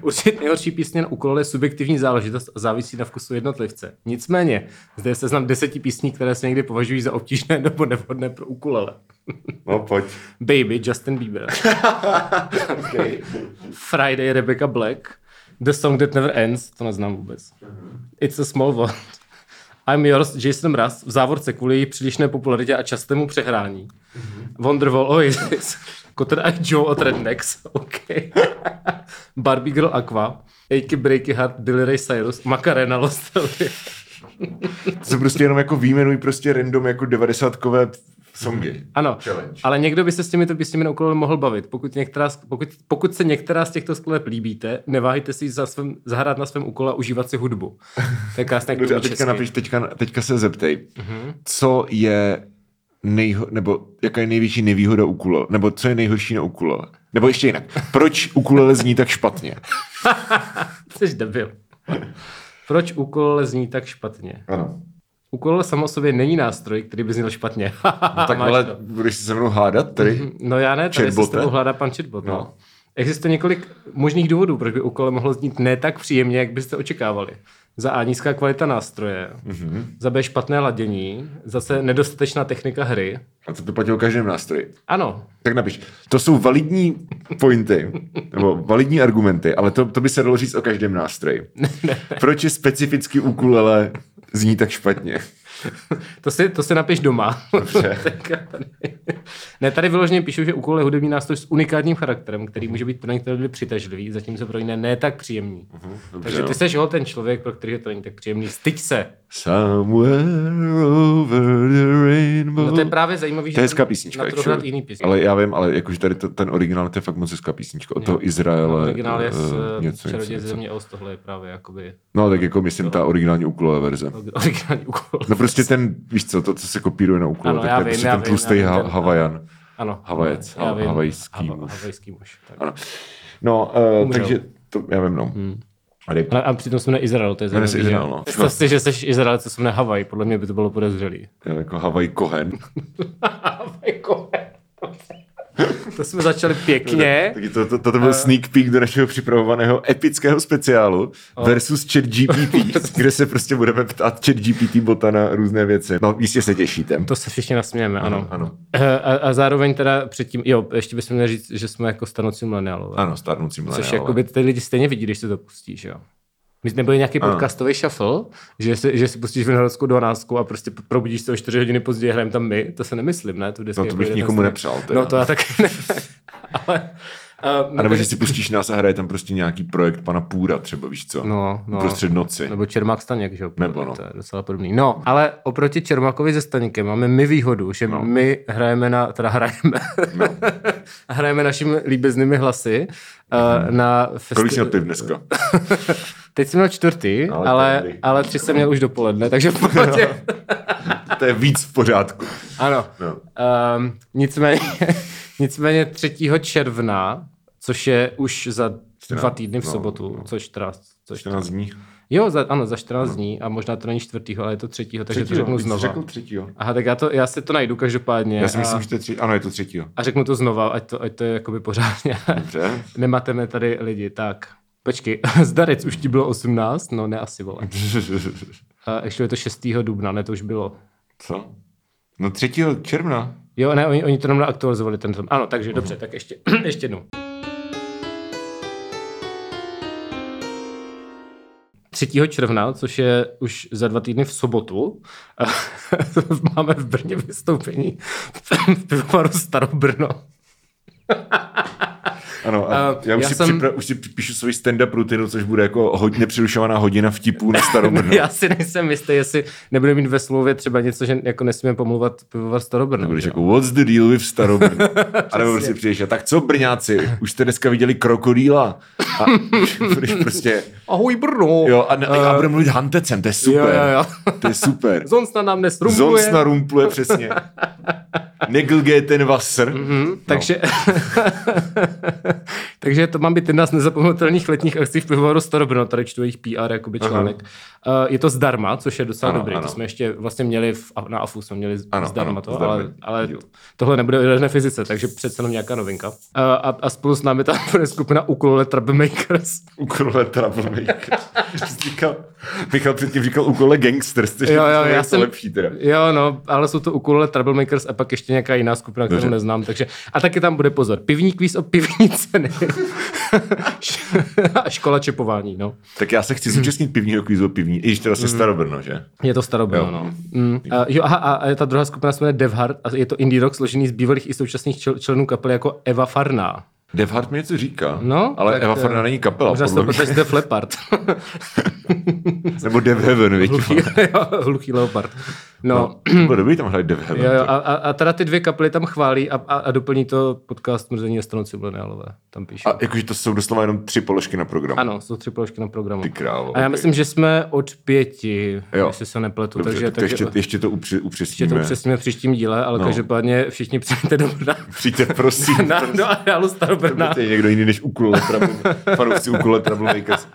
Určitě nejhorší písně na ukulele je subjektivní záležitost a závisí na vkusu jednotlivce. Nicméně, zde je seznam deseti písní, které se někdy považují za obtížné nebo nevhodné pro ukulele. No, pojď. Baby, Justin Bieber. okay. Friday, Rebecca Black. The Song That Never Ends, to neznám vůbec. It's a Small World. I'm Yours, Jason Mraz, v závorce kvůli její přílišné popularitě a častému přehrání. Wonderwall Oasis, Cotton Eye Joe od Rednecks, OK. Barbie Girl Aqua, Achy Breaky Heart, Billy Ray Cyrus, Macarena Lost. To se prostě jenom jako výjmenují prostě random jako 90kové songy. Ano, Challenge. ale někdo by se s těmito písněmi na ukulele mohl bavit. Pokud, některá, pokud, pokud se některá z těchto skladeb líbíte, neváhejte si za svém, zahrát na svém úkole a užívat si hudbu. To je krásné, Dobře, a teďka napiš, teďka, teďka se zeptej, co je nejho, nebo jaká je největší nevýhoda ukulele, nebo co je nejhorší na ukulele. Nebo ještě jinak, proč ukulele zní tak špatně? Jsi debil. Proč ukulele zní tak špatně? Ano. Ukulele samo o sobě není nástroj, který by zněl špatně. No tak ale to. budeš se mnou hádat tady? No já ne, tady se s tebou hládá pan chatbot. No. No. Existuje několik možných důvodů, proč by ukulele mohlo znít ne tak příjemně, jak byste očekávali. Za A nízká kvalita nástroje, mm-hmm. za B špatné ladění, za C nedostatečná technika hry. A to by platilo o každém nástroji. Ano, Tak napiš, to jsou validní pointy, nebo validní argumenty, ale to, to by se dalo říct o každém nástroji. Proč je specificky ukulele zní tak špatně? to si, to si napiš doma. Dobře. Ne, tady vyloženě píšu, že ukulele je hudební nástroj s unikátním charakterem, který může být pro některé lidi přitažlivý, zatímco pro jiné ne tak příjemný. Dobře, Takže ty seš hol ten člověk, pro který to není tak příjemný. Styď se. Somewhere over the rainbow. No to je právě zajímavý, že To hezká písnička. na to hrát jiný písničky. Ale já vím, ale jakože tady to, ten originál, to je fakt moc hezká písnička. Od toho Izraele. Originál je z eh, uh, něco, něco, něco. země Oz, tohle je právě jakoby No tak jako myslím ta originální ukulele verze. originální úkol. No prostě ten, víš co, to, co se kopíruje na ukulele, Ano, tak já to je vím, prostě já ten tlustý ha- Havajan. Ano. Havajec, havajský Hava- muž. Havajský muž. Ano. No, Umřel. takže to, já vím, no. Hmm. A dej, Ale, a přitom jmenuje Izrael, to je zajímavý, Izrael, že? no. Představ si, že jsi Izrael, co se jmenuje Havaj, podle mě by to bylo podezřelý. jako Havaj Kohen. Havaj, To jsme začali pěkně. Taky to, to, to, to byl sneak peek do našeho připravovaného epického speciálu versus chat GPT, kde se prostě budeme ptát chat GPT bota na různé věci. No, jistě se těšíte. To se všichni nasmějeme, ano. Ano, Eh, A, a zároveň teda předtím, jo, ještě bychom měli říct, že jsme jako stanoucí mileniálové. ano starnoucí Což mileniálové. jako by ty lidi stejně vidí, když se to pustíš, jo. My nebyli nějaký podcastový shuffle, že si, že si pustíš Vinohradskou 12 a prostě probudíš se o 4 hodiny později, hrajeme tam my, to se nemyslím, ne? To, No, to jako bych nikomu nepřál, teda. No to já taky ne. Ale, uh, A nebo že si pustíš nás a hraje tam prostě nějaký projekt pana Půra třeba, víš co? No, no. Prostřed noci. Nebo Čermák Staněk, že jo? Nebo no. To je docela podobný. No, ale oproti Čermákovi se Staněkem máme my výhodu, že no. my hrajeme na, teda hrajeme, no. hrajeme našimi líbeznými hlasy uh, na festi- Kolik jsi dneska? Teď jsem měl čtvrtý, Ale ale, dobrý. ale tři jsem měl už dopoledne, takže v pohodě. to je víc v pořádku. ano. No. Um, nicméně, nicméně 3. června, což je už za 14, dva týdny v no, sobotu, no. co je 14, co je 14 dní. Jo, za, ano, za 14 dní a možná to není čtvrtýho, ale je to třetího, takže to řeknu znova. Řekl třetího. Aha, tak já, to, já si to najdu každopádně Já si a, myslím, že to je tři... Ano, je to třetího. a řeknu to znova, ať to, ať to je jakoby pořádně. Dobře. Nemateme tady lidi, tak. Počkej, zdarec, už ti bylo 18? No ne, asi vole. A ještě je to 6. dubna, ne, to už bylo. Co? No 3. června. Jo, ne, oni, oni to jenom aktualizovali ten film. Ano, takže dobře, tak ještě, ještě jednou. 3. června, což je už za dva týdny v sobotu, máme v Brně vystoupení v pivovaru Starobrno. Ano, a Uh, já už, já si jsem- připra- už si píšu svůj stand-up rutinu, což bude jako hodně přerušovaná hodina vtipů na Starobrno. Já si nejsem jistý, jestli nebude mít ve smlouvě třeba něco, že jako nesmíme pomluvat pivovar Starobrno. Budeš že jako, what's the deal with Starobrno? a nebo prostě přijdeš a tak co Brňáci, už jste dneska viděli krokodýla? A budeš prostě, Ahoj Brno! jo, a, ne, a budeme mluvit hantecem, to je super. Jo, jo, jo. To je super. Zonsna nám dnes rumbluje. Zonsna rumpluje přesně. Neglge ten Wasser. Mm, takže, takže to má být jedna z nezapomenutelných letních akcí v pivovaru Starobrno, tady čtu jejich PR jakoby článek. Uh, je to zdarma, což je docela Ano, dobrý. ano. To jsme ještě vlastně měli v, na AFU, jsme měli Ano, zdarma ano, to, zdarma. ale, ale tohle nebude o jaderné fyzice, takže přece jenom nějaká novinka. Uh, a, a spolu s námi tam bude skupina Ukulele Troublemakers. Úkolové troublemaker. říkal, Michal předtím říkal úkole gangsters, což Jo, je jo, to já jsem- lepší teda. Jo, no, ale jsou to Ukulele Troublemakers a pak ještě nějaká jiná skupina, kterou Dobře. neznám. Takže, a taky tam bude pozor. Pivní kvíz o pivní ceny. a škola čepování, no. Tak já se chci zúčastnit pivního kvízu o pivní, i když teda se Starobrno, že? Je to starobrno, Jo. no. Mm. A, jo, aha, a, a ta druhá skupina se jmenuje Devhard a je to indie rock složený z bývalých i současných čl- členů kapely jako Eva Farná. Devhard mi něco říká, No, ale Eva eh, Farna není kapela, Možná to protože Def Leppard. Nebo Dev Heaven, většinou. hluchý, jo, hluchý leopard. No, No, to dobrý tam hraje Dev Heaven. Jo, jo, a, a, a teda ty dvě kapely tam chválí a, a, a doplní to podcast Mrzení a stanoci mileniálové. Tam píše. A jakože to jsou doslova jenom tři položky na program. Ano, jsou tři položky na programu. Ty krávo, a já ok. myslím, že jsme od pěti, Jo. jestli se nepletu. Dobře, takže, tak to takže, ještě, ještě to upři, ještě upřesníme. to přesně v příštím díle, ale No. každopádně všichni přijďte do Brna. Přijďte, prosím. na, do areálu Starobrna. To je někdo jiný než Ukulele fanoušci Ukulele Troublemakers.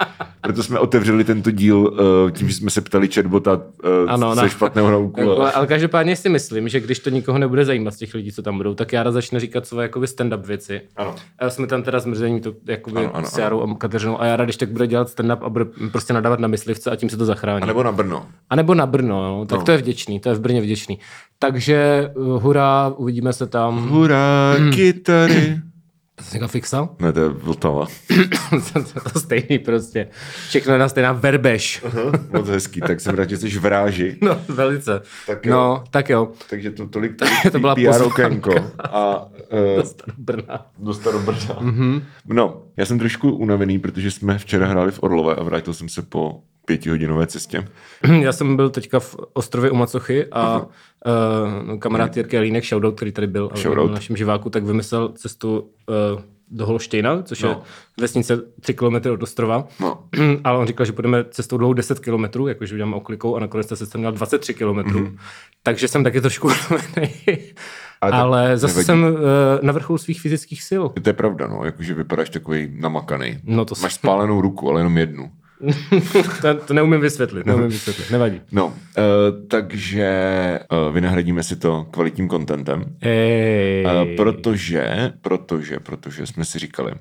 Proto jsme otevřeli tento díl uh, tím, že jsme se ptali chatbota, uh, Ano, co na- špatného na Ukulele. Ale, ale každopádně si myslím, že když to nikoho nebude zajímat z těch lidí, co tam budou, tak Jára začne říkat svoje jakoby stand-up věci. Ano. A jsme tam teda zmrzení to jakoby Ano, ano, s Jarou a Kateřinou a Jara, když tak bude dělat stand-up a bude prostě nadávat na myslivce a tím se to zachrání. A nebo na Brno. A nebo na Brno, no, tak No. to je vděčný, to je v Brně vděčný. Takže uh, hurá, uvidíme se tam. Hurá, kytary. To jsi říkal fixa? Ne, to je Vltava. to, to stejný prostě. Všechno je na stejná verbež. Moc hezký, tak jsem rád, že jsi v ráži. No, velice. Tak jo. no, tak jo. Takže to tolik, To byla PR pozvánka. okénko. A uh, Stanu Brna. dostat do Brna. Mm-hmm. No, já jsem trošku unavený, protože jsme včera hráli v Orlové a vrátil jsem se po pětihodinové cestě. Já jsem byl teďka v ostrově u Macochy a uh, kamarád Jirky Jelínek, shoutout, který tady byl, Shoutout. byl našem živáku, tak vymyslel cestu uh, do Holštejna, což no. je vesnice 3 km od ostrova. No. Ale on říkal, že půjdeme cestou dlouhou 10 km, jakože uděláme oklikou a nakonec ta cesta měla 23 km. Mm-hmm. Takže jsem taky trošku. Ale Ale zase nevadí. jsem uh, na vrcholu svých fyzických sil. To je pravda, no, jakože vypadáš takový namakaný. No to Máš spálenou ruku, ale jenom jednu. to, to neumím vysvětlit, neumím vysvětlit, nevadí. No, uh, takže uh, vynahradíme si to kvalitním contentem, Ej. uh, protože, protože, protože jsme si říkali,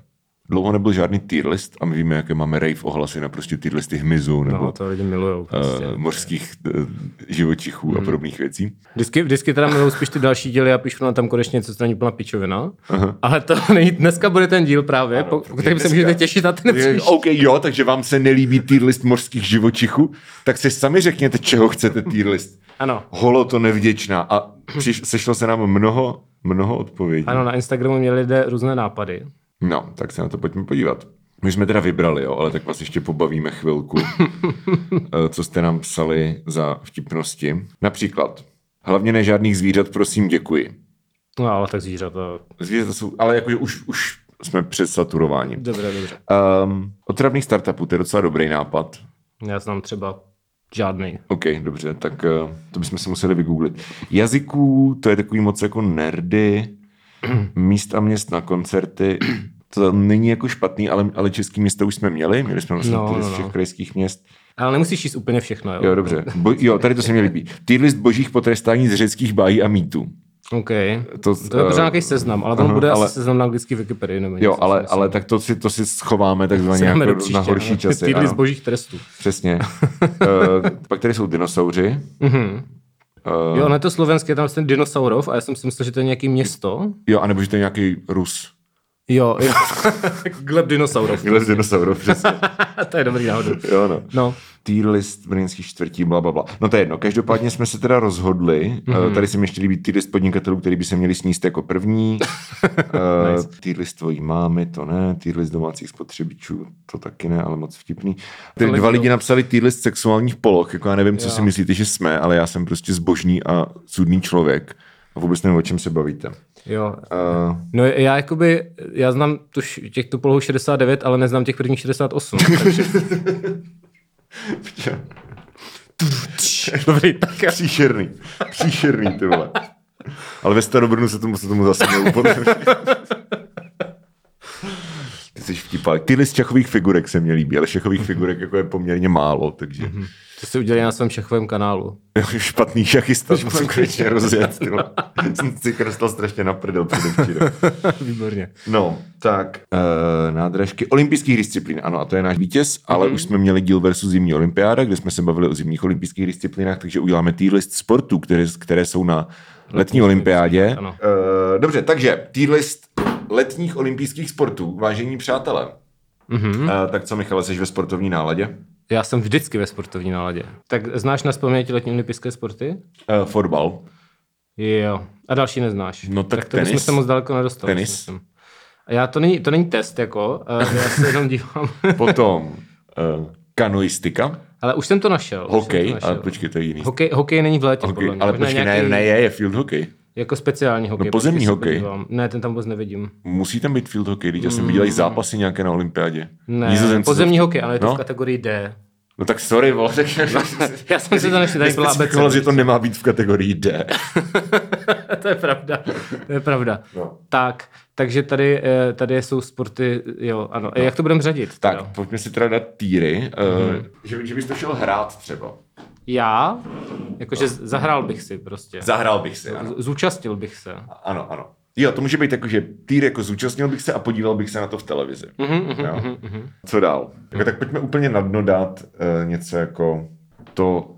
dlouho nebyl žádný tier list a my víme, jaké máme rave ohlasy na prostě tier listy hmyzu nebo No, to lidi milujou. Prostě. uh, mořských uh, živočichů Hmm. a podobných věcí. Vždycky, vždycky teda milou spíš ty další díly a píšu na tam konečně něco, co není plná pičovina. Aha. Ale to není, dneska bude ten díl právě, ano, po, kterém se můžete těšit na ten Je- příští. OK, jo, takže vám se nelíbí tier list mořských živočichů, tak si sami řekněte, čeho chcete tier list. Ano. Holo to nevděčná. A přiš, sešlo se nám mnoho, mnoho odpovědí. Ano, na Instagramu měli lidé různé nápady. No, tak se na to pojďme podívat. My jsme teda vybrali, jo, ale tak vás ještě pobavíme chvilku, Eh, co jste nám psali za vtipnosti. Například, hlavně ne žádných zvířat, prosím, děkuji. No ale tak zvířata. Zvířata jsou, ale jakože už, už jsme předsaturováni. Dobře, dobře. Um, otravných startupů, to je docela dobrý nápad. Já znám třeba žádný. OK, dobře, tak uh, to bychom se museli vygooglit. Jazyků, to je takový moc jako nerdy, míst a měst na koncerty, to není jako špatný, ale, ale český města už jsme měli, měli jsme vlastně No, no, no, z všech no. krajských měst. Ale nemusíš jíst úplně všechno, jo? Jo, dobře. Bo, jo, tady to se mi líbí. Tier list božích potrestání z řeckých bájí a mýtů. OK. To, To je eh, pořád nějaký seznam, ale on aha, bude ale- asi seznam na anglický Wikipedii. Nebo Jo, ale, myslím. ale tak to si, to si schováme takzvaně jako do příště, na horší ano. časy. Z ano. božích trestů. Přesně. uh, pak tady jsou dinosauři. Mhm. Uh, Jo, ono je to slovenské, je tam ten dinosaurov a já jsem si myslel, že to je nějaký město. jo, anebo že to je nějaký Rus. Jo, jo. Gleb dinosaurov. Gleb dinosaurů, přesně. to je dobrý náhodou. jo, no. No, tier list brněnských čtvrtí, bla, bla, bla. No to je jedno. Každopádně jsme se teda rozhodli, mm-hmm. tady se mi ještě líbí tier list podnikatelů, který by se měli sníst jako první. uh, Nice. Tier list tvojí mámy, to ne. Tier list domácích spotřebičů, to taky ne, ale moc vtipný. Ty Tolik dva lidi napsali tier list sexuálních poloh, jako já nevím, co Jo. si myslíte, že jsme, ale já jsem prostě zbožný a cudný člověk. A vůbec nevím, o čem se bavíte. jo. Uh, No já jakoby, já znám tu, těch tu polohu 69, ale neznám těch prvních 68. takže... Dobrý, tak jo. příšerný. Příšerný, ty vole. Ale ve Starobrnu se tomu, se tomu zasměl. podle vtipal. Tyhle z šachových figurek se mě líbí, ale šachových figurek jako je poměrně málo, takže To si udělali na svém šachovém kanálu. špatný šachista, musím konečně rozjet. vole. Jsem si krestal strašně na prdel. Výborně. No, tak uh, nádražky olympijských disciplín, ano, a to je náš vítěz, ale už jsme měli díl versus zimní olympiáda, kde jsme se bavili o zimních olympijských disciplínách, takže uděláme tier list sportů, které, které jsou na letní olympiádě. Uh, dobře, takže tier list letních olympijských sportů, vážení přátelé. Mhm. Uh, tak co, Michale, jsi ve sportovní náladě? Já jsem vždycky ve sportovní náladě. Tak znáš na vzpomínání letní olympijské sporty? Uh, fotbal. Jo. A další neznáš. No tak to bychom tenis. se moc daleko nedostali. Tenis. myslím. Já to není, to není test, jako. eh, Já se jenom dívám. Potom uh, kanoistika, Ale už jsem to našel. hokej, to našel. ale počkej, to je jiný. Hokej, hokej není v létě, Hokej, podle mě. ale Možná počkej, ne, nějaký- ne, je, je field hokej. Jako speciální hokej. No, pozemní se hokej. podívám. Ne, ten tam vůbec nevidím. Musí tam být field hokej, teď já jsem viděl i zápasy nějaké na olympiádě. Ne, Nizozemci pozemní hokej, ale je to No. v kategorii D. No tak sorry, vole, tak Já jsem si to nešli, tady Nespecifikoval, že to nemá být v kategorii D. to je pravda. To je pravda. No. Tak, takže tady, eh, tady jsou sporty, jo, ano. No. Jak to budeme řadit? Tak, teda? pojďme si teda dát týry. Mhm. Uh, že, že bys to šel hrát třeba. Já? Jakože zahrál bych si prostě. Zahrál bych si, ano. Zúčastnil bych se. Ano, ano. Jo, to může být jako, že týr jako zúčastnil bych se a podíval bych se na to v televizi. Mhm, jo. Co dál? Jako, tak pojďme úplně na dno dát uh, něco jako to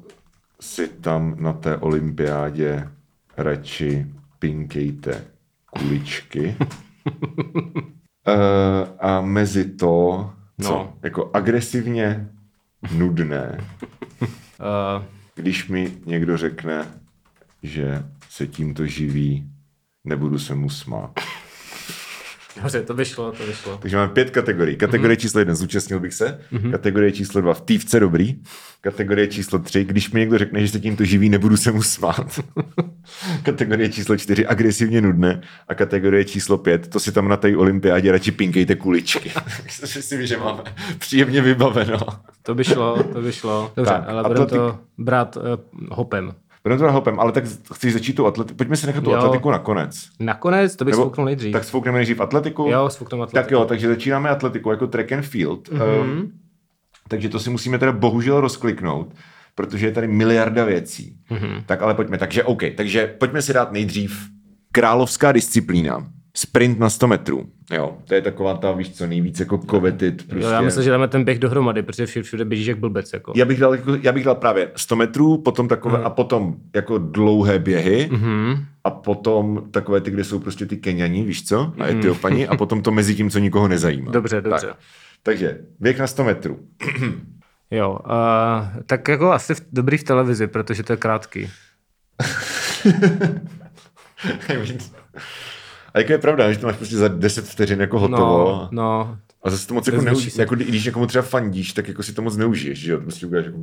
si tam na té olympiádě radši pinkejte kuličky. uh, a mezi to, co? No. Jako agresivně nudné, Uh, když mi někdo řekne, že se tímto živí, nebudu se mu smát. dobře, to by šlo, to by šlo. Takže máme pět kategorií. Kategorie číslo jedna, zúčastnil bych se. Kategorie číslo dva, v tývce dobrý. Kategorie číslo tři, když mi někdo řekne, že se tímto živí, nebudu se mu smát. kategorie číslo čtyři, agresivně nudné. A kategorie číslo pět, to si tam na té olympiádě radši pinkejte kuličky. Myslím, že máme příjemně vybaveno. To by šlo, to by šlo. Dobře, Tak, ale budeme to brát uh, hopem. Budeme to hopem, ale tak chceš začít tu atletiku. Pojďme si nechat tu Jo. atletiku nakonec. Nakonec, to bych Nebo- svouknul nejdřív. Tak svoukneme nejdřív atletiku. Jo, svoukneme atletiku. Tak jo, takže začínáme atletiku jako track and field. Mm-hmm. Um, takže to si musíme teda bohužel rozkliknout, protože je tady miliarda věcí. Mm-hmm. Tak ale pojďme, takže OK, takže pojďme si dát nejdřív královská disciplína. Sprint na 100 metrů. Jo, to je taková ta, víš co, nejvíc jako coveted. Prostě. Jo, já myslím, že dáme ten běh dohromady, protože všude, všude běžíš jak blbec. Jako. Já bych, dal, jako- já bych dal právě 100 metrů, potom takové, Mhm. a potom jako dlouhé běhy, a potom takové ty, kde jsou prostě ty Keniani, víš co, a Etiopani, a potom to mezi tím, co nikoho nezajímá. Mhm. Dobře, dobře. Tak. Takže běh na 100 metrů. Jo, uh, tak jako asi v, dobrý v televizi, protože to je krátký. a jako je pravda, že to máš prostě za 10 vteřin jako hotovo. No, no, A zase to moc jako neužiješ, se. jako když někomu třeba fandíš, tak jako si to moc neužiješ, že jo? Prostě uděláš jako...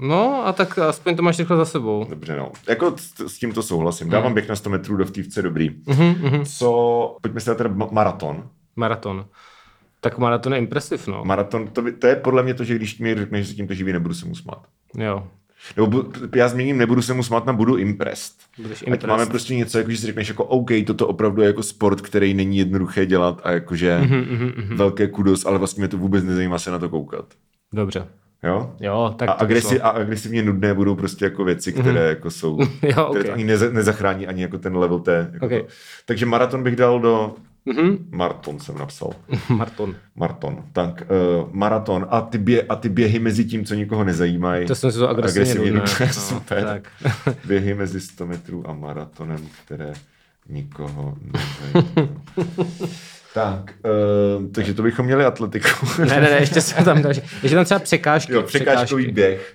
no a tak aspoň to máš rychle za sebou. Dobře, no. Jako s, s tímto souhlasím. Dávám běh na 100 metrů do vtívce dobrý. Mhm, Co, pojďme si dát teda ma- maraton. Maraton. Tak maraton je impresiv, no. Maraton, to, by- to je podle mě to, že když mi řekneš, že se tímto živí, nebudu se mu smát. Jo. Nebo já změním, nebudu se mu smát na budu impressed. Budeš Ať impressed. máme prostě něco, jako že si řekneš jako OK, toto opravdu je jako sport, který není jednoduché dělat a jakože Mhm, mm-hmm, velké kudos, ale vlastně mě to vůbec nezajímá se na to koukat. Dobře. Jo? Jo, tak A, to by agresi- šlo. a agresivně nudné budou prostě jako věci, které jako jsou, Jo, které ok. to ani neza- nezachrání ani jako ten level té. Jako Ok. to. Takže maraton bych dal do... Mhm. Maraton jsem napsal. Maraton. Maraton. Tak, uh, maraton. A ty, bě- a ty běhy mezi tím, co nikoho nezajímají. To jsem si to agresivně. No, Super. tak. Běhy mezi 100 metrů a maratonem, které nikoho nezajímají. tak, uh, takže to bychom měli atletiku. Ne, ne, ne, ještě jsou tam další. Ještě tam třeba překážky. jo, překážkový běh.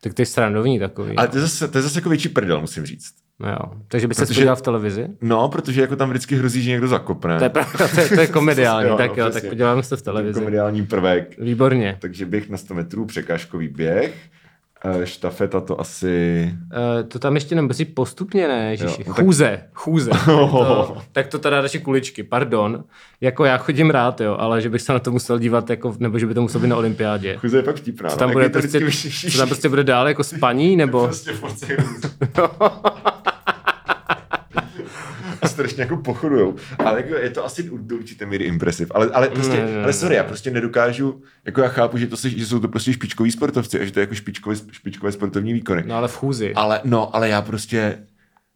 Tak ty srandovní takový. Ale to je, zase, to je zase jako větší prdel, musím říct. No jo. Takže by se podíval v televizi? No, protože jako tam vždycky hrozí, že někdo zakopne. To je pravda, to je, to je komediální. Jo, no, tak jo, přesně. tak podíváme se v televizi. Komediální prvek. Výborně. Takže běh na 100 metrů, překážkový běh. Eh, Štafeta to asi... Uh, to tam ještě nebezí postupně, ne? Jo, no tak- Chůze, chůze. to, tak to teda radši kuličky, pardon. Jako já chodím rád, jo, ale že bych se na to musel dívat, jako, nebo že by to muselo být na olympiádě. Chuze je fakt vtipná. Co no, tam, bude prostě, co tam prostě bude dál jako spaní, nebo... Prostě strašně jako pochodujou. Ale jako je to asi do určité míry impresiv. Ale, ale prostě, Ne, ne, ale sorry, já prostě nedokážu, jako já chápu, že, to se, že jsou to prostě špičkoví sportovci a že to je jako špičkové, špičkové sportovní výkony. No ale v chůzi. Ale, no, ale já prostě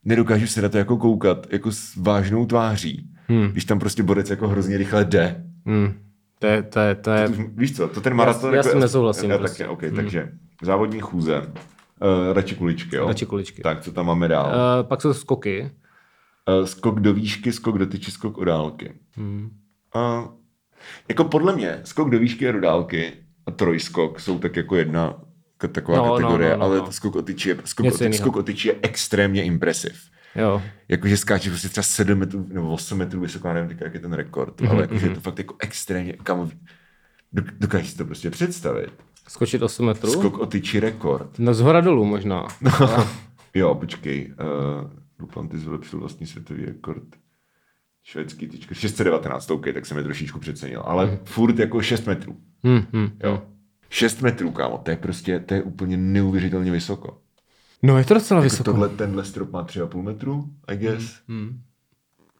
nedokážu se na to jako koukat, jako s vážnou tváří. Hmm. Když tam prostě borec jako hrozně rychle jde. Hmm. To je, to je, to je... Víš co, to ten maraton... já s jako, tím nesouhlasím Já, prostě. taky, okay, takže závodní chůze, uh, radši kuličky, jo? Radši kuličky. Tak, co tam máme dál? Uh, pak jsou skoky. Uh, skok do výšky, skok do tyči, skok o dálky. Hmm. Uh, jako podle mě, skok do výšky a do dálky a trojskok jsou tak jako jedna taková No, no, kategorie, no, no, ale no. skok o tyči je, skok, o, skok o tyči je extrémně impresiv. Jo. Jakože skáče prostě třeba 7 metrů nebo 8 metrů vysoko, já nevím, teďka, jak je ten rekord, Mhm, ale jakože je to fakt jako extrémně, kam, dok- dokážeš si to prostě představit. Skočit 8 metrů? Skok o tyči rekord. No z hora dolů možná. Jo, počkej. Uh, Duplantis vylepšil vlastní světový rekord. Švédský tyčka. 619, OK, tak jsem je trošičku přecenil. Ale Mhm. furt jako 6 metrů. Hmm, hmm. Jo. 6 metrů, kámo, to je prostě, to je úplně neuvěřitelně vysoko. No je to docela Jako vysoko. tohle, tenhle strop má 3,5 metru, I guess. Hmm.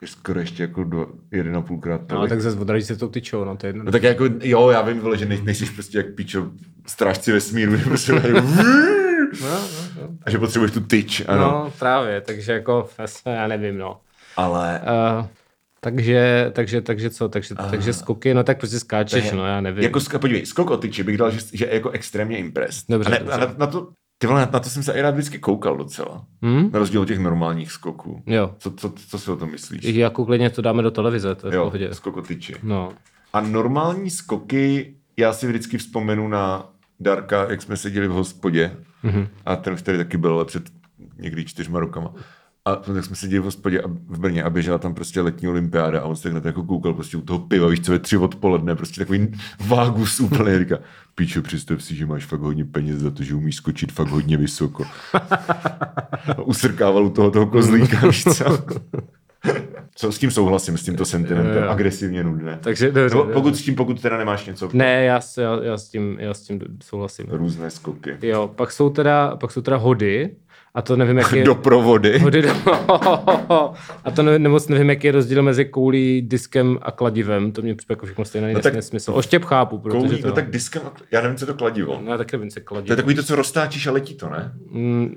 Je skoro ještě jako do 1,5 krát No, tolik. tak zase odraží se tou tyčou, no to je jedno. No tak jako, jo, já vím, vole, že nej, nejsi prostě jak píčo strážci vesmíru, že prostě No, no, no. a že potřebuješ tu tyč, ano. No. právě, takže jako, jasně, já nevím, no. Ale Uh, takže, takže, takže co, takže, takže skoky, no tak prostě skáčeš, no já nevím. Jako, podívej, skok o tyči bych dal, že, že je jako extrémně impress. Dobře, a, ne, dobře. a na, to, ty vole, na, to jsem se i rád vždycky koukal docela. Hm? Na rozdíl od těch normálních skoků. Jo. Co, co, co si o tom myslíš? Jako klidně to dáme do televize, to je v Jo, pohodě. skok o tyči. No. A normální skoky, já si vždycky vzpomenu na Darka, jak jsme seděli v hospodě. Mhm. A ten už tady taky byl ale před někdy čtyřma rokama. A tak jsme seděli v hospodě v Brně a běžela tam prostě letní olympiáda a on se takhle jako koukal prostě u toho piva, víš co je tři odpoledne, prostě takový vágus úplně říká, píčo, představ si, že máš fakt hodně peněz za to, že umíš skočit fakt hodně vysoko. A usrkával u toho toho kozlíka, víš co? co s tím souhlasím, s tímto sentimentem, Jo. agresivně nudné. Takže dobře, dobře. pokud s tím, pokud teda nemáš něco, Ne, já, s- já, já, s tím, já s tím souhlasím. různé skoky. Jo, pak jsou teda, pak jsou teda hody, a to nevím, jaký je... Doprovody. Hody do... A to nevím, moc nevím, jaký je rozdíl mezi koulí, diskem a kladivem. To mě přijde jako všechno stejný No tak- nesmysl. Oštěp chápu, protože Koulí, to... no tak diskem, já nevím, co to kladivo. No, já taky nevím, co je To kladivo. je takový to, co roztáčíš a letí to, ne? Mm,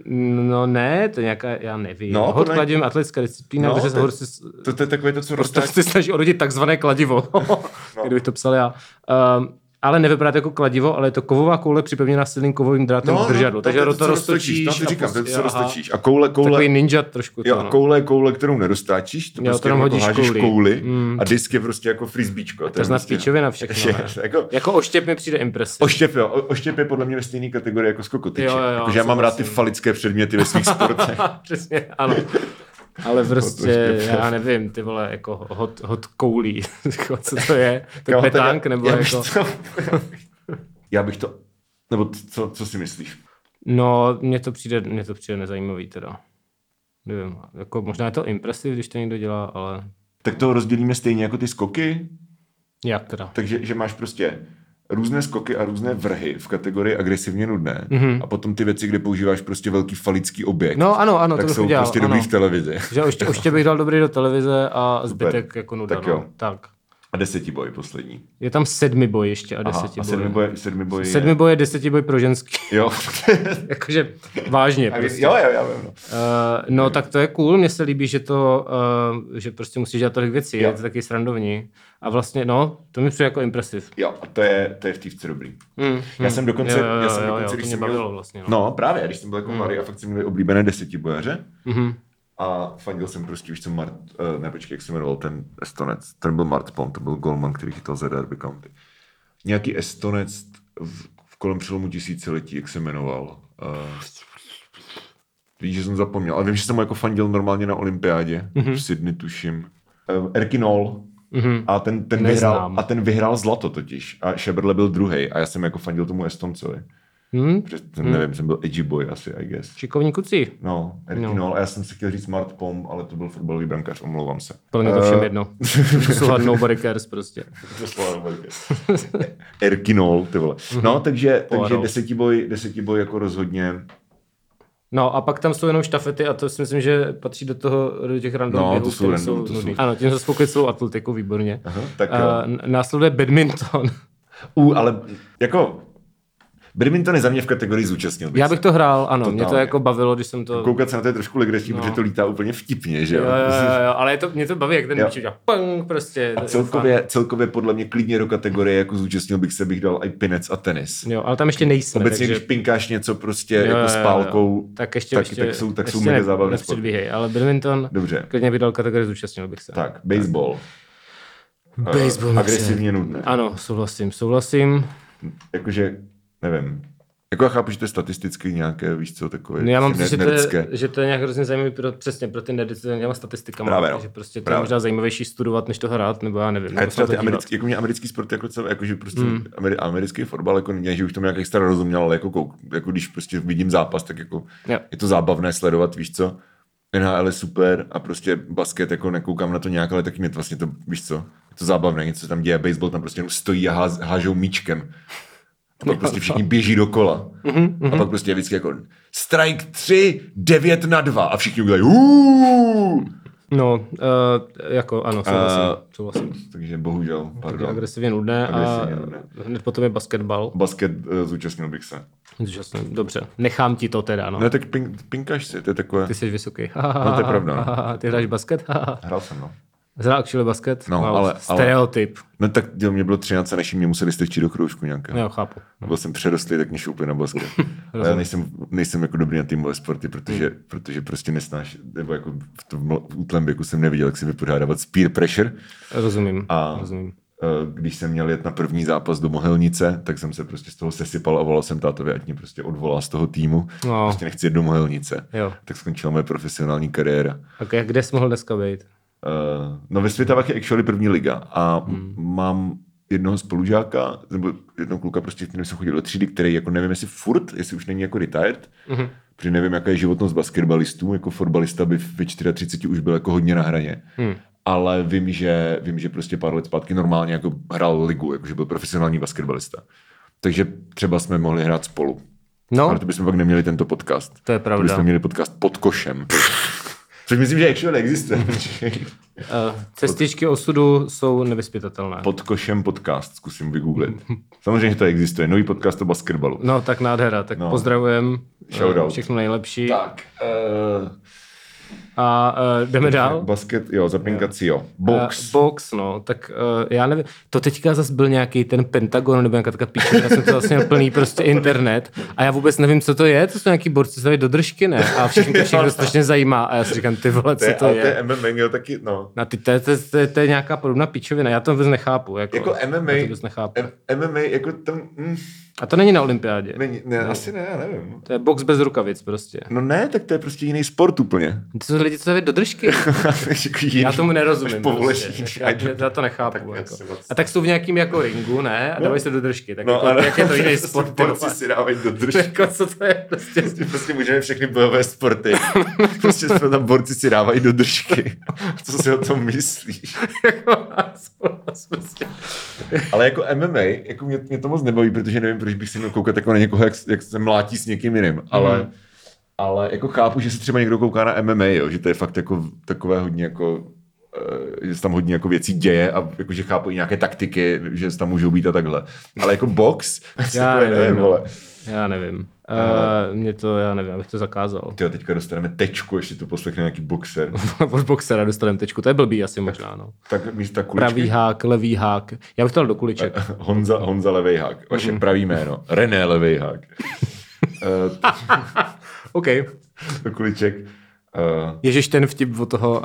No ne, to je nějaká, já nevím. No, Hod podle- kladivem, atletická disciplína, No, protože to- hor si, To, to je takové to, co to, to roztáčíš. se snaží orodit takzvané kladivo. no. Kdybych to psal já. Um, ale nevypadá to jako kladivo, ale je to kovová koule připevněná silným kovovým drátem no, k držadlu. takže to, to, roztočíš. No, to a říkám, to, prostě- aha. roztočíš. A koule, koule, Takový ninja trošku jo, to, a no. koule, koule, kterou neroztáčíš, to Jo, prostě to jako hodíš hážeš kouli. kouli Mm. a disk je prostě jako frisbeečko. To je znát píčovina všechno. jako, Jako oštěp mi přijde impresiv. Oštěp, jo. Oštěp je podle mě ve stejné kategorii jako skokotyče. Jo, jo, jo, Jakože já mám rád ty falické předměty ve svých sportech. Přesně, ano. Ale prostě, oštěp. já nevím, ty vole, jako hot, hot koulí. Jako, Co to je? To je petánk, nebo já jako... To, já bych to... Nebo co, co si myslíš? No, mně to přijde, mně to přijde nezajímavý teda. Nevím, jako možná je to impresiv, když to někdo dělá, ale Tak to rozdělíme stejně jako ty skoky, jak teda? takže že máš prostě různé skoky a různé vrhy v kategorii agresivně nudné Mhm. a potom ty věci, kde používáš prostě velký falický objekt, No ano, ano, tak to jsou udělal, prostě ano. dobrý v televizi. Že ještě, ještě bych dal dobrý do televize a zbytek jako nuda. Tak no. jo. tak. A desetiboj poslední. Je tam sedmi boj ještě a Aha, deseti a boj. sedmi boj, sedmi boj je... Sedmi boj je deseti boj pro ženský. Jo. Jakože vážně. A Prostě. jo, jo, já vím. No. Uh, no tak to je cool, mně se líbí, že to, uh, že prostě musíš dělat tolik věcí, Jo. je to taky srandovní. A vlastně, no, to mi přijde jako impresiv. Jo, a to je, to je v tívce dobrý. Mm, Já jsem dokonce, jo, jo, já jsem jo, dokonce, jo, když jsem měl, vlastně. No. no právě, když jsem byl jako mladý a fakt jsem měl oblíbené desetibojaře Mhm. a fandil jsem prostě, víš co, Mart, uh, ne, počkej, jak se jmenoval ten Estonec, ten byl Mart Pom, to byl golman, který chytal za Derby County. Nějaký Estonec v, v kolem přelomu tisíciletí, jak se jmenoval. Uh, víš, že jsem zapomněl, ale vím, že jsem mu jako fandil normálně na olympiádě, mm-hmm. v Sydney tuším. Uh, Erkinol, Mhm. a ten, ten, Neznám. vyhrál, a ten vyhrál zlato totiž. A Šeberle byl druhý. A já jsem jako fandil tomu Estoncovi. Hm? Protože ten, nevím, jsem byl edgy boy asi, I guess. Šikovní kucí. No, Erkinol. No. A já jsem si chtěl říct Smart Pom, ale to byl fotbalový brankář, omlouvám se. Pro to všem jedno. Sluhat nobody cares prostě. Erkinol, ty vole. No, takže, takže desetiboj, desetiboj jako rozhodně No a pak tam jsou jenom štafety a to si myslím, že patří do toho, do těch random No, běhů, to jsou random, to nudný. jsou- Ano, tím se spokojit celou atletiku, výborně. Aha, tak n- následuje badminton. U, ale jako badminton je za mě v kategorii zúčastnil bych Já se. bych to hrál, ano, mě to Totálně. jako bavilo, když jsem to... Koukat se na to je trošku legrační, No. protože to lítá úplně vtipně, že Jo, jo? jo, jo, ale je to, mě to baví, jak ten míč udělá pang, prostě. A je celkově, celkově podle mě klidně do kategorie, jako zúčastnil bych se, bych dal i pinec a tenis. Jo, ale tam ještě nejsme, Obecně, takže... když pinkáš něco prostě Jo, jako jo, s pálkou, jo. tak ještě, tak, ještě, tak jsou, tak jsou ještě mega ne- zábavné nepředbíhej, ale badminton, Dobře, klidně bych dal kategorii zúčastnil bych se. tak, baseball. Eh, Baseball se- Agresivně nudné. Ano, souhlasím, souhlasím. Jakože, nevím. Jako já chápu, že to je statisticky nějaké, víš co, takové No já mám ne- pocit, že, to je, že to je nějak hrozně zajímavý pro, přesně pro ty nerdy, co dělám statistikama. Právě, no. Že prostě to Právě. je možná zajímavější studovat, než to hrát, nebo já nevím. A třeba to ty americký, jako mě americký sport jako celé, jakože prostě Hmm. mm. ameri, americký fotbal, jako ne, že už tomu nějak extra rozuměl, ale jako, kouk, jako když prostě vidím zápas, tak jako Jo. je to zábavné sledovat, víš co. NHL je super a prostě basket, jako nekoukám na to nějak, ale taky mě to vlastně to, víš co, je to zábavné, něco tam děje, baseball tam prostě jenom stojí a ház, hážou míčkem. A pak prostě všichni běží dokola. A pak prostě je vždycky jako strike 3, 9 na 2 a všichni udělají! No, uh, jako ano, souhlasím. Souhlasím. Takže bohužel, pardon. Agresivně nudné Agresivně a nudné. hned potom je basketbal. Basket uh, zúčastnil bych se. Úžasné. Dobře, nechám ti to teda, no. No tak pink, pinkáš si, to je takové... Ty jsi vysoký. No, to je pravda, no. Ty hráš basket? Hrál jsem, no. Hrál actually basket? No, wow, ale- ale- Stereotyp. No tak jo, mě bylo 13 a než mě museli strčit do kroužku nějaké. Jo, chápu. Byl jsem přerostlý, tak mě šoupli na basket. Ale já nejsem, nejsem jako dobrý na týmové sporty, protože, Hmm. protože prostě nesnáš, nebo jako v tom útlém věku jsem neviděl, jak si vypořádávat s peer pressure. Rozumím. A Rozumím. eh, když jsem měl jet na první zápas do Mohelnice, tak jsem se prostě z toho sesypal a volal jsem tátovi, ať mě prostě odvolá z toho týmu. No. Prostě nechci jet do Mohelnice. Jo. Tak skončila moje profesionální kariéra. Jak- kde jsi mohl dneska být? Uh, no ve Světavách je actually první liga a hmm. mám jednoho spolužáka, nebo jednoho kluka prostě, kterým jsem chodil do třídy, který jako nevím, jestli furt, jestli už není jako retired, mm-hmm. protože nevím, jaká je životnost basketbalistů, jako fotbalista by ve 34 už byl jako hodně na hraně. Hmm. Ale vím že, vím, že prostě pár let zpátky normálně jako hrál ligu, jakože byl profesionální basketbalista. Takže třeba jsme mohli hrát spolu. No, Ale to bychom pak neměli tento podcast. To je To pravda. bychom měli podcast pod košem. Což myslím, že actually existuje. uh, cestičky osudu jsou nevyspytatelné. Pod košem podcast, zkusím vygooglit. Samozřejmě, že to existuje. Nový podcast o basketbalu. No, tak nádhera. Tak No. no. pozdravujem. Shoutout. eh, Všechno nejlepší. Tak. Uh, A uh, jdeme dál. basket, jo, zapinkací, jo. Box. Uh, box, no, tak uh, já nevím, to teďka zase byl nějaký ten Pentagon nebo nějaká taková píče, já jsem to vlastně plný prostě internet a já vůbec nevím, co to je, to jsou nějaký borci, co do držky, ne? A všichni to všechno strašně zajímá a já si říkám, ty vole, to co je, to ale to je? je MMA, jo, taky, no. Na ty, to, je, to, je, to, je, to je nějaká podobná pičovina, já to vůbec nechápu. Jako, Jako Já MMA, to vůbec nechápu. M- MMA, jako tam, mm, A to není na olympiádě. není, ne, asi ne, já nevím. To je box bez rukavic prostě. No ne, tak to je prostě jiný sport úplně. Jsou lidi, co dají do držky. Já tomu nerozumím. Prostě. já, já, to nechápu. Tak jako. A tak jsou v nějakým jako ringu, ne? A dávají se do držky. Tak No, jako, ale jak je to jiný sport? vole? si dávají do držky. jako, co to je prostě? Prostě, prostě můžeme všechny bojové sporty. Prostě jsme tam borci si dávají do držky. Co si o tom myslíš? jako, prostě. Ale jako MMA, jako mě, mě to moc nebaví, protože nevím, proč bych si měl koukat jako na někoho, jak, jak se mlátí s někým jiným. Ale, Mhm. Ale jako chápu, že se třeba někdo kouká na MMA, jo, že to je fakt jako takové hodně jako eh, že se tam hodně jako věcí děje a jako, že chápu i nějaké taktiky, že tam můžou být a takhle. Ale jako box, Já takové, nevím, no. vole. Já nevím. Uh, mě to, já nevím, abych to zakázal. Tyjo, teďka dostaneme tečku, ještě to poslechne nějaký boxer. Od boxera dostaneme tečku, to je blbý asi možná, no. Tak místo kuličky. Pravý hák, levý hák. Já bych to dal do kuliček. Honza, Honza Levejhák. Vaše Mhm. pravý jméno. René Levejhák. uh, OK. do kuliček. Uh, Ježíš ten vtip od toho,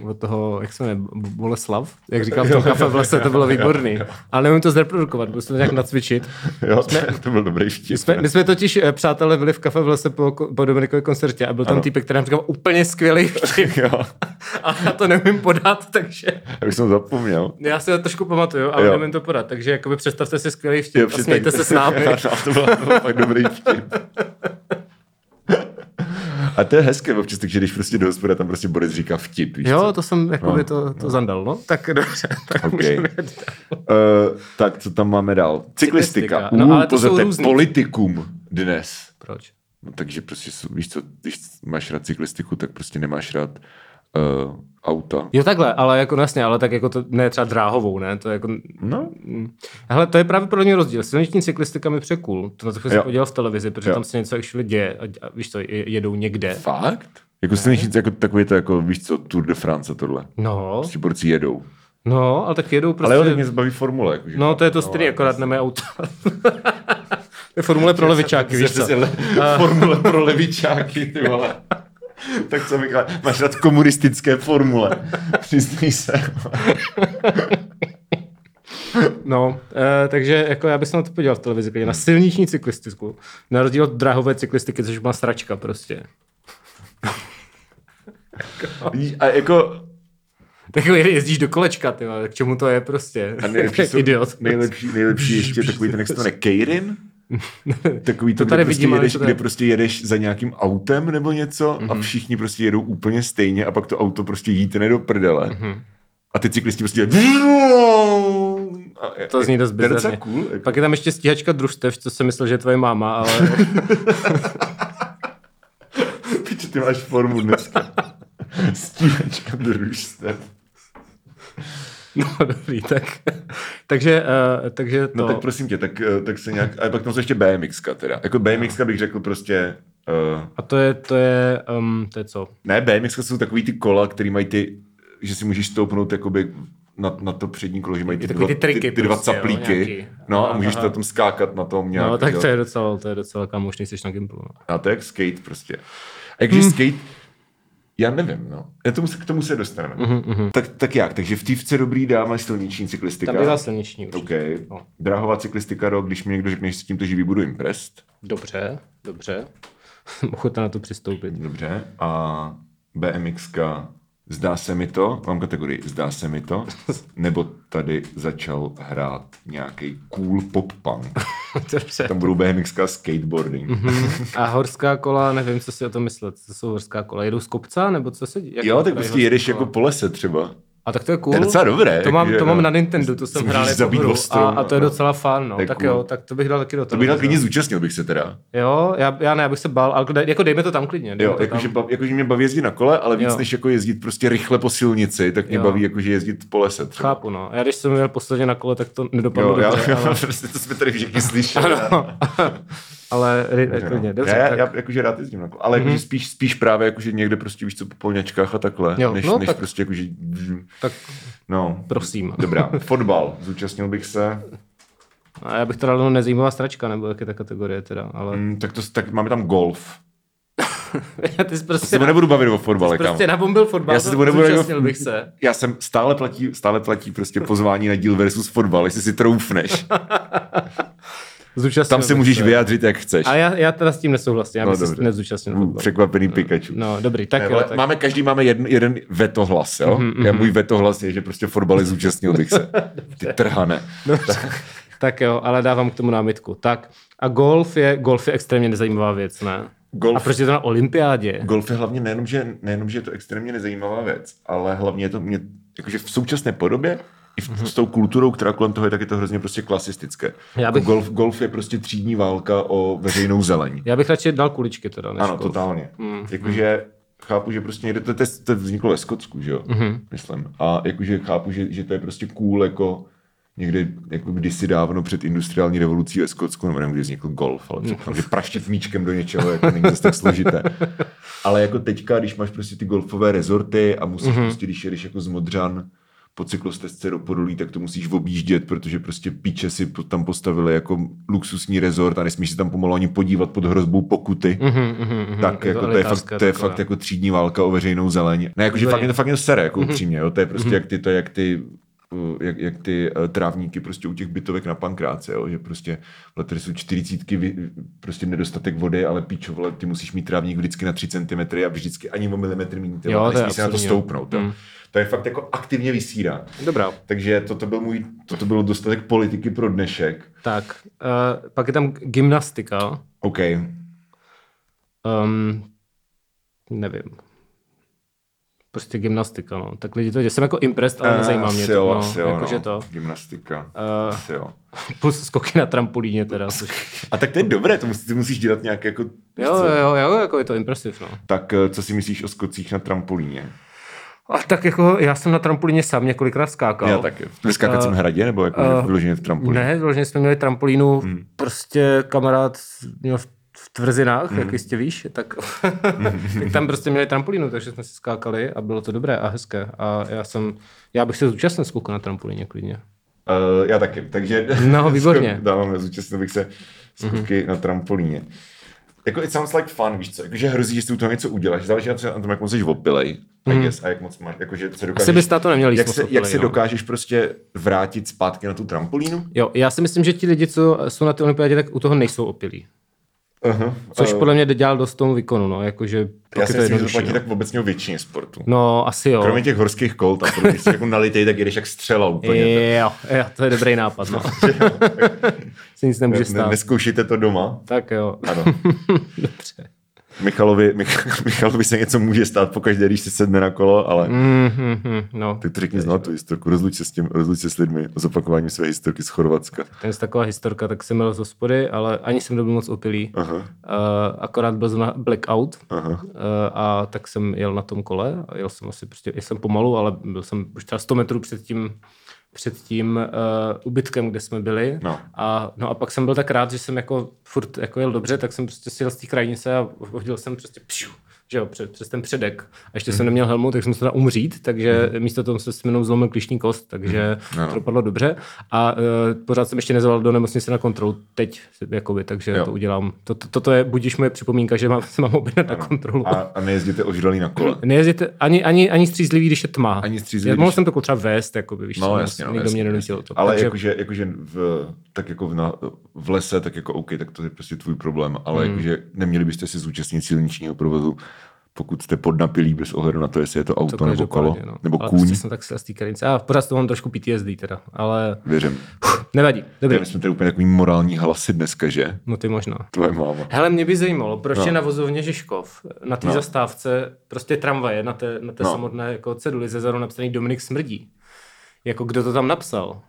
uh, od toho, jak se jmenuje, Boleslav, jak říkal v tom kafe v lese, to bylo výborný. Ale nevím to zreprodukovat, musím to nějak nacvičit. jo, to byl dobrý vtip. My jsme, my jsme totiž, eh, přátelé, byli v kafe v lese po, po Dominikově koncertě a byl tam týpek, který nám říkal úplně skvělý vtip. jo, A já to neumím podat, takže já už jsem zapomněl. já si to trošku pamatuju, ale Jo. neumím to podat. Takže jakoby představte si skvělý vtip Jo, a smějte se s námi. No, to byl, to byl fakt dobrý vtip. A to je hezké občas, takže když prostě do hospoda tam prostě Boris říká vtip, víš Jo, co? to jsem jakoby No, to, to zandal, no. Tak dobře, tak Ok. můžeme. Uh, tak, co tam máme dál? Cyklistika. Cyklistika. No, ale to jsou různý. politikum dnes. Proč? No, takže prostě, víš co, když máš rád cyklistiku, tak prostě nemáš rád uh, auta. Jo, takhle, ale jako no jasně, ale tak jako to ne třeba dráhovou, ne? To je jako... No, Hele, to je právě pro mě rozdíl. Silniční cyklistika mi cool. To na to jsem podíval v televizi, protože Jo. tam se něco actually děje. A, a víš co, je- jedou někde. fakt? Jako silniční, jako takový to, jako víš co, Tour de France a tohle. No, Prostě borci jedou. no, ale tak jedou prostě... Ale jo, tak mě zbaví formule. Jako, No, to je to stejný, akorát nemají auta. to je formule pro levičáky, víš co? Formule pro levičáky, ty vole. tak co Michal, máš rád komunistické formule. Přiznej se. No, e, takže jako já bych se na to podíval v televizi, na silniční cyklistiku. Na rozdíl od drahové cyklistiky, což má sračka prostě. A jako Tak jako jezdíš do kolečka, ty k čemu to je prostě? A nejlepší, jsou, Idiot. nejlepší, nejlepší ještě takový ten, jak se to Keirin? Takový to, To tady kde, prostě vidím, ale jedeš, to je- kde prostě jedeš za nějakým autem nebo něco Mhm. a všichni prostě jedou úplně stejně a pak to auto prostě jíte do prdele. Mhm. A ty cyklisti prostě. A je- To zní dost bizarně. cool. Jako. Pak je tam ještě stíhačka družstev, co jsem myslel, že je tvoje máma, ale Piče, ty máš formu dneska. Stíhačka družstev. No dobrý, tak. takže, uh, takže to. No tak prosím tě, tak, eh, tak se nějak... A pak tam jsou ještě BMXka teda. Jako BMXka bych řekl prostě... Uh, A to je, to je, um, to je co? Ne, BMX jsou takový ty kola, který mají ty, že si můžeš stoupnout jakoby na, na to přední kolo, že mají ty, dva, ty triky ty, ty dva prostě, jo, caplíky. nějaký. no a můžeš aha. na tom skákat na tom nějak. No tak jo. to je docela, to je docela kamošný, jsi na Gimplu. No. A to je jak skate prostě. A jakže Hmm. skate, já nevím, no. Já tomu se, k tomu se dostaneme. Mhm, Tak, tak jak? Takže v tývce dobrý dáme silniční cyklistika. Tam byla silniční určitě. OK. No. Dráhová cyklistika, rok, když mi někdo řekne, že s tímto živí, budu impressed. Dobře, dobře. Ochota na to přistoupit. Dobře. A BMXka, zdá se mi to, mám kategorii, zdá se mi to, nebo tady začal hrát nějaký cool pop punk. Dobře. Tam budou BMXka a skateboarding. A horská kola, nevím, co si o tom myslet. Co jsou horská kola? Jedou z kopca, nebo co se jak Jo, tak prostě jedeš kola? jako po lese třeba. A tak to je cool. To je docela dobré, To mám, jakože, to mám no. na Nintendo, to jsem hrál jako hru. A, a to je docela fun, no. To je Tak cool. jo, tak to bych dal taky do To toho. bych dal klidně zúčastnil bych se teda. Jo, já, já ne, já bych se bál, ale dej- jako dejme to tam klidně. Jo, to jakože, jakože mě baví jezdit na kole, ale víc Jo. než jako jezdit prostě rychle po silnici, tak mě Jo. baví jakože jezdit po lese třeba. Chápu, no. Já když jsem měl posledně na kole, tak to nedopadlo Jo, já, dobře, ale... prostě to jsme tady všichni slyšeli. ale ry- klidně, dobře. já, tak... já, jakože rád jezdím na kole, ale jakože spíš, spíš právě jakože někde prostě víš co po polňačkách a takhle, Jo, než, no, než tak- prostě jakože, tak no. prosím. Dobrá, fotbal, zúčastnil bych se, A já bych to dal no, nezajímavá stračka, nebo jak je ta kategorie teda, ale... mm, tak, to, tak máme tam golf. Ty jsi Já prostě, se na, nebudu bavit o ty fotbale, jsi prostě kam. nabombil fotbal, Já se to nebudu zúčastnil bych se. Já jsem stále platí, stále platí prostě pozvání na díl versus fotbal, jestli si troufneš. Zúčastnil Tam se bych můžeš vyjádřit, jak chceš. A já, já teda s tím nesouhlasím, já No, bych se dobře. nezúčastnil Uh, fotbal. Překvapený Pikachu. No, dobrý, tak Ne, jo. Tak... Máme, každý máme jeden, jeden vetohlas, jo? Mm-hmm. Já můj vetohlas je, že prostě fotbale zúčastnil bych se. Ty trhane. Tak jo, ale dávám k tomu námitku. Tak a golf je, golf je extrémně nezajímavá věc, ne? Golf- A proč je to na olympiádě? Golf je hlavně nejenom, že, nejenom, že je to extrémně nezajímavá věc, ale hlavně je to mě, jakože v současné podobě, i v, s tou kulturou, která kolem toho je, tak je to hrozně prostě klasistické. Já bych- Golf, golf je prostě třídní válka o veřejnou zeleň. Já bych radši dal kuličky teda, než Ano, golf. totálně. Mm, Mm, jakože chápu, že prostě někde, to, to, to vzniklo ve Skotsku, že jo, Mhm. mm-hmm. myslím. A jakože chápu, že, že to je prostě cool, jako někde jako kdysi dávno před industriální revolucí ve Skotsku, nebo nevím, kdy vznikl golf, ale předpokládám, že praštit míčkem do něčeho jako není zase tak složité. Ale jako teďka, když máš prostě ty golfové rezorty a musíš mm-hmm. prostě, když jedeš jako z Modřan po cyklostezce do Podolí, tak to musíš objíždět, protože prostě píče si tam postavili jako luxusní rezort a nesmíš se tam pomalu ani podívat pod hrozbou pokuty. Mhm, mhm, mhm. Tak jako to je, fakt, to je fakt jako třídní válka o veřejnou zeleň. Ne, jakože To fakt, je. mě to fakt mě sere, Mhm. jako upřímně, jo. To je prostě jak ty, to jak ty jak, jak ty uh, trávníky prostě u těch bytovek na pankráce, jo, že prostě tady jsou čtyřicítky, prostě nedostatek vody, ale píčo, vole, ty musíš mít trávník vždycky na 3 cm a vždycky ani o milimetr méně, ty Jo, nesmí se na to stoupnout. Mm. To je fakt jako aktivně vysírá. Dobrá. Takže toto byl můj, toto bylo dostatek politiky pro dnešek. Tak, uh, pak je tam gymnastika. OK. Um, nevím. Prostě gymnastika, no. Tak lidi to dělají. Jsem jako impressed, ale nezajímá mě to. jo, no, asi jo, jakože no. to. Gymnastika. Eh, Asi jo. Plus skoky na trampolíně teda. Což... A tak to je dobré, to musíš, ty musíš dělat nějak jako... Jo, jo, jo, jako je to impresiv, no. Tak eh, co si myslíš o skocích na trampolíně? A tak jako já jsem na trampolíně sám několikrát skákal. Já taky. V skákacím hradě, nebo jako uh, vyloženě v trampolíně? Ne, vyloženě jsme měli trampolínu, hmm. prostě kamarád měl v, v tvrzinách, hmm. jak jistě víš, tak, tak tam prostě měli trampolínu, takže jsme si skákali a bylo to dobré a hezké. A já jsem, já bych se zúčastnil skoku na trampolíně klidně. Uh, já taky, takže No, výborně. dáváme, zúčastnil bych se skoky mm-hmm. na trampolíně. Jako it sounds like fun, víš co, jakože hrozí, že si u toho něco uděláš, záleží na tom, jak moc jsi opilej, I guess, a jak moc máš, jakože se dokážeš, Asi bys to neměl jak se, opilej, jak se no. dokážeš prostě vrátit zpátky na tu trampolínu? Jo, já si myslím, že ti lidi, co jsou na té olympiádě, tak u toho nejsou opilí. Uh-huh. Což podle mě dělal dost tomu výkonu, no, jakože Já si myslím, že to platí no. tak obecně o většině sportu. No, asi jo. Kromě těch horských kol, tam protože jsi jako nalitej, tak jedeš jak střela úplně. Jo, jo, to je dobrý nápad, no. se nic nemůže Ne, stát. neskoušejte to doma. Tak jo. Ano. Dobře. Michalovi, Mich- Michalovi se něco může stát pokaždé, když si sedne na kolo, ale Mm, mm, mm, no. tak to řekni znovu tu historku, rozluč se s tím, rozluč se s lidmi o zopakování své historky z Chorvatska. To je taková historka, tak jsem byl z hospody, ale ani jsem nebyl moc opilý. Aha, Uh, akorát byl jsem na blackout aha. uh, a tak jsem jel na tom kole. Jel jsem asi prostě, jel jsem pomalu, ale byl jsem už třeba 100 metrů před tím, před tím uh, ubytkem, kde jsme byli. No. A, no a pak jsem byl tak rád, že jsem jako furt jako jel dobře, tak jsem prostě si jel z té krajnice a hodil jsem prostě pšu, že jo, před, přes ten předek. A ještě jsem neměl helmu, tak jsem se dal umřít, takže místo toho jsem si jenom zlomil klišní kost, takže No. to dopadlo dobře. A uh, pořád jsem ještě nezavolal do nemocnice na kontrolu teď, jakoby, takže Jo. to udělám. To, to, toto je budíš moje připomínka, že mám, se mám objednat na kontrolu. A, a nejezdíte ožralý na kole. Nejezdíte ani, ani, ani střízlivý, když je tma. Ani střízlivý, Já když- mohl jsem to třeba vést, jakoby, víš, No jasně, no, nikdo jasně, mě nenutil to. Ale Takže- jakože, jakože v, tak jako v, na, v lese, tak jako OK, tak to je prostě tvůj problém, ale Hmm. jakože neměli byste si zúčastnit silničního provozu, pokud jste podnapilí bez ohledu na to, jestli je to auto nebo kolo, no. nebo ale kůň, Prostě jsem tak z té krajnice. A pořád to mám trošku PTSD teda, ale věřím. nevadí. Dobrý. My jsme tady úplně takový morální hlasy dneska, že? No ty možná. Tvoje máma. Hele, mě by zajímalo, proč No. je na vozovně Žižkov, na té No. zastávce, prostě tramvaje, na té, na té No. samotné jako ceduli ze zadu napsaný Dominik Smrdí. Jako kdo to tam napsal?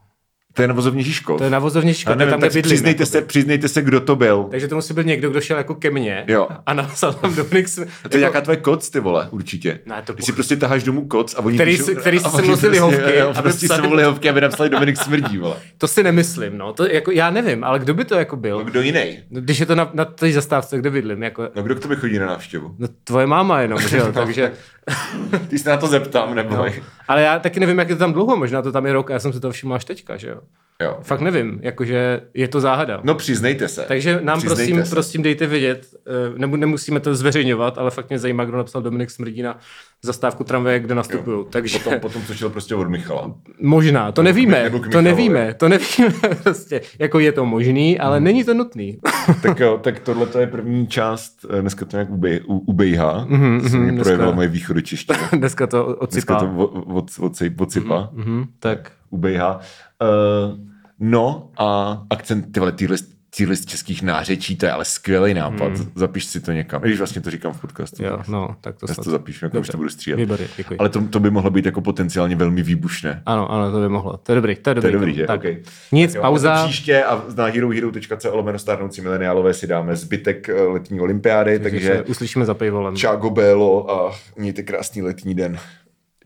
To je na vozovně Žižkov. To je na vozovně Žižkov, nevím, tam, tak kde bydlím. přiznejte se, přiznejte se, kdo to byl. Takže to musí být někdo, kdo šel jako ke mně Jo. a napsal tam Dominik Smrdí. To je nějaká tvoje koc, ty vole, určitě. Ne, to Když si prostě taháš domů koc a oni Který píšou, si- který si nosili prostě, lihovky, jo, aby prostě psali- sem lihovky, aby napsali Dominik Smrdí, vole. To si nemyslím, no. To, jako, já nevím, ale kdo by to jako No byl? kdo jiný? Když je to na, na té zastávce, kde bydlím, jako, No kdo k tobě chodí na návštěvu? no tvoje máma jenom, že jo, takže... Ty se na to zeptám, nebo No. Ale já taky nevím, jak je to tam dlouho, možná to tam je rok a já jsem si to všiml až teďka, že jo. Jo. Fakt nevím, jakože je to záhada. No přiznejte se. Takže nám Přiznejte prosím, se. prosím dejte vědět, eh, nebo nemusíme to zveřejňovat, ale fakt mě zajímá, kdo napsal Dominik Smrdí na zastávku tramvaje, kde nastupují. Takže Potom, potom co šel prostě od Michala. možná, to nevíme, nebo k to nevíme, to nevíme prostě. Jako je to možný, ale není to nutný. tak jo, tak tohle to je první část, eh, dneska to nějak ubej, ubejhá, mm-hmm, se mi dneska- projevila moje východočeština. Dneska to Dneska odsypá. to od, od, od, odsypá, Mhm, tak ubejhá. Uh, no a akcent, ty vole, tyhle, tyhle z českých nářečí, to je ale skvělý nápad. Mm. Zapiš si to někam. I když vlastně to říkám v podcastu. jo, no, tak to Já snad. to zapíšu, jako už to budu stříhat. Výborně, děkuji. Ale to, to by mohlo být jako potenciálně velmi výbušné. Ano, ano, to by mohlo. To je dobrý, to je To dobrý. je dobrý, že? Tak. Okay. Nic, Jo, pauza. a to Příště a na herohero.co lomeno stárnoucí mileniálové si dáme zbytek eh, letní olympiády, Takže takže se uslyšíme za pivolem. čágo bélo a mějte krásný letní den.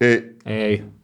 I Ej.